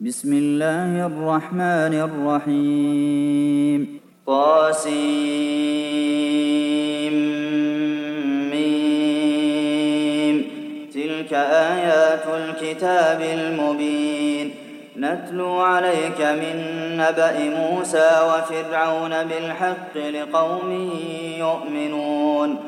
بسم الله الرحمن الرحيم. طاسيم. ميم. تلك آيات الكتاب المبين. نتلو عليك من نبأ موسى وفرعون بالحق لقوم يؤمنون.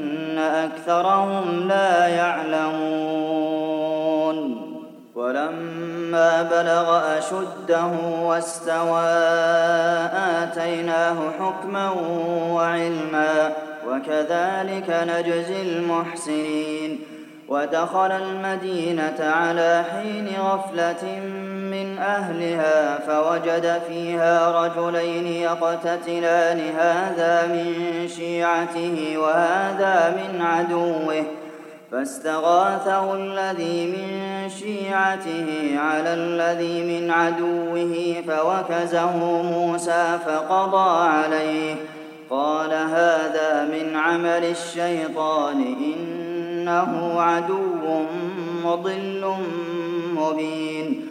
أكثرهم لا يعلمون. ولما بلغ أشده واستوى آتيناه حكما وعلما وكذلك نجزي المحسنين. ودخل المدينة على حين غفلة من أهلها فوجد فيها رجلين يقتتلان هذا من شيعته وهذا من عدوه. فاستغاثه الذي من شيعته على الذي من عدوه فوكزه موسى فقضى عليه. قال هذا من عمل الشيطان إنه عدو مضل مبين.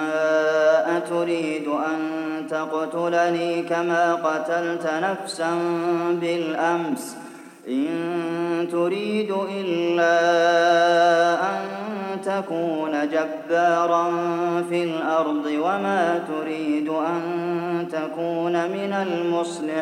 أتريد أن تقتلني كما قتلت نفسا بالأمس. إن تريد إلا أن تكون جبارا في الأرض وما تريد أن تكون من المصلحين.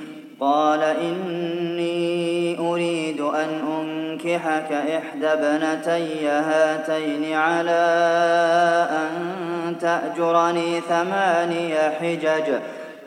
قال إني أريد أن أنكحك إحدى ابنتي هاتين على أن تأجرني ثماني حجج.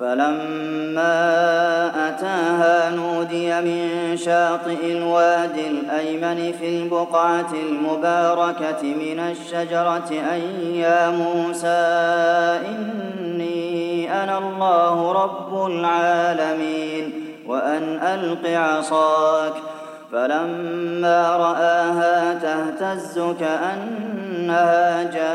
فلما أتاها نودي من شاطئ الوادي الأيمن في البقعة المباركة من الشجرة أن يا موسى إني أنا الله رب العالمين وأن ألق عصاك. فلما رآها تهتز كأنها جان.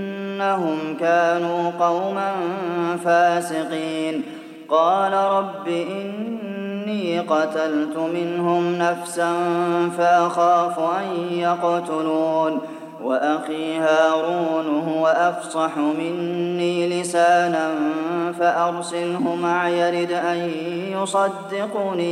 إنهم كانوا قوما فاسقين. قال رب إني قتلت منهم نفسا فأخاف أن يقتلون. وأخي هارون هو أفصح مني لسانا فأرسله معي يرد أن يصدقني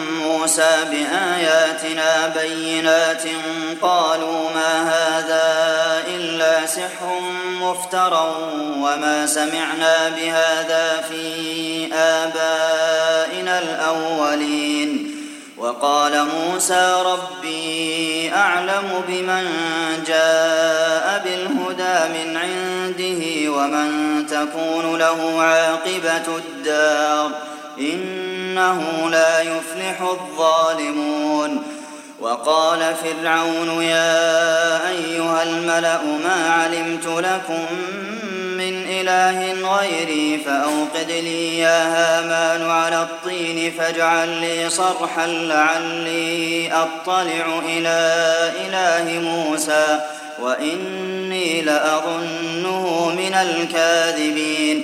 موسى بآياتنا بينات قالوا ما هذا إلا لسحر مفترى وما سمعنا بهذا في آبائنا الأولين. وقال موسى ربي أعلم بمن جاء بالهدى من عنده ومن تكون له عاقبة الدار. إنه لا يفلح الظالمون. وقال فرعون يا أيها الملأ ما علمت لكم من إله غيري فأوقد لي يا هامان على الطين فاجعل لي صرحا لعلي أطلع إلى إله موسى وإني لأظنه من الكاذبين.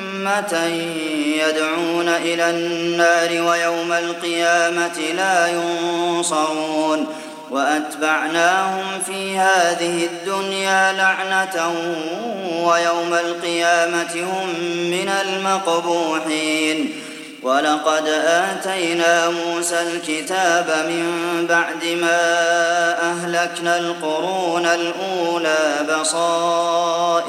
يدعون إلى النار ويوم القيامة لا ينصرون وأتبعناهم في هذه الدنيا لعنة ويوم القيامة هم من المقبوحين ولقد آتينا موسى الكتاب من بعد ما أهلكنا القرون الأولى بصائر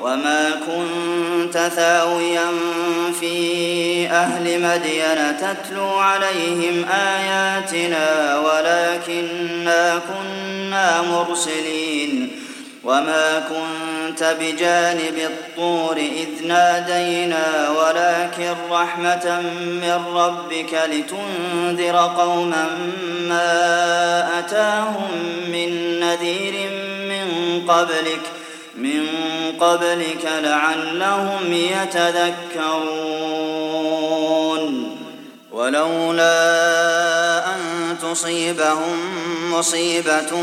وما كنت ثاويا في أهل مدين تتلو عليهم آياتنا ولكنا كنا مرسلين وما كنت بجانب الطور إذ نادينا ولكن رحمة من ربك لتنذر قوما ما أتاهم من نذير من قبلك من قبلك لعلهم يتذكرون. ولولا أن تصيبهم مصيبة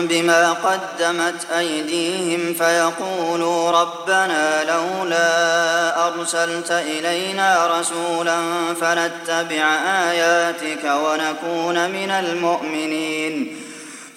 بما قدمت أيديهم فيقولوا ربنا لولا أرسلت إلينا رسولا فنتبع آياتك ونكون من المؤمنين.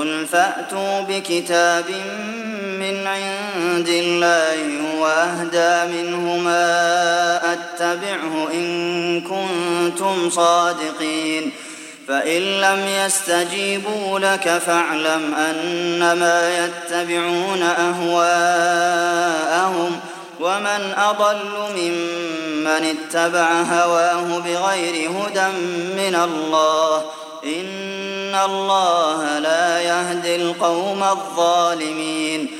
قل فأتوا بكتاب من عند الله وأهدى منه ما أتبعه إن كنتم صادقين. فإن لم يستجيبوا لك فاعلم أنما يتبعون أهواءهم ومن أضل ممن اتبع هواه بغير هدى من الله إن الله لا يهدي القوم الظالمين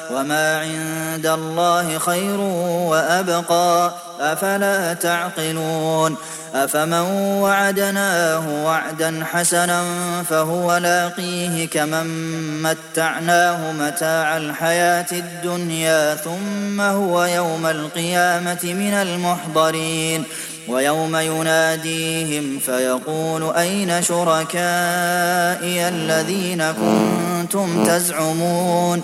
وما عند الله خير وأبقى أفلا تعقلون أفمن وعدناه وعدا حسنا فهو لاقيه كمن متعناه متاع الحياة الدنيا ثم هو يوم القيامة من المحضرين ويوم يناديهم فيقول أين شركائي الذين كنتم تزعمون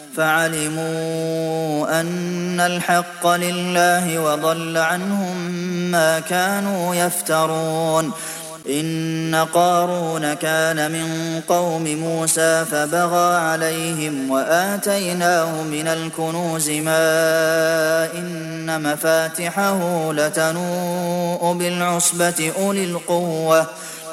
فعلموا أن الحق لله وضل عنهم ما كانوا يفترون. إن قارون كان من قوم موسى فبغى عليهم وآتيناه من الكنوز ما إن مفاتحه لتنوء بالعصبة أولي القوة.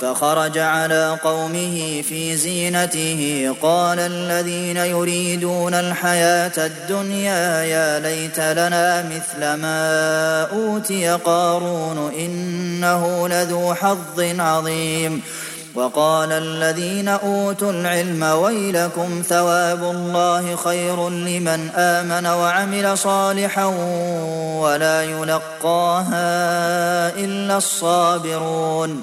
فخرج على قومه في زينته. قال الذين يريدون الحياة الدنيا يا ليت لنا مثل ما أوتي قارون إنه لذو حظ عظيم. وقال الذين أوتوا العلم ويلكم ثواب الله خير لمن آمن وعمل صالحا ولا يلقاها إلا الصابرون.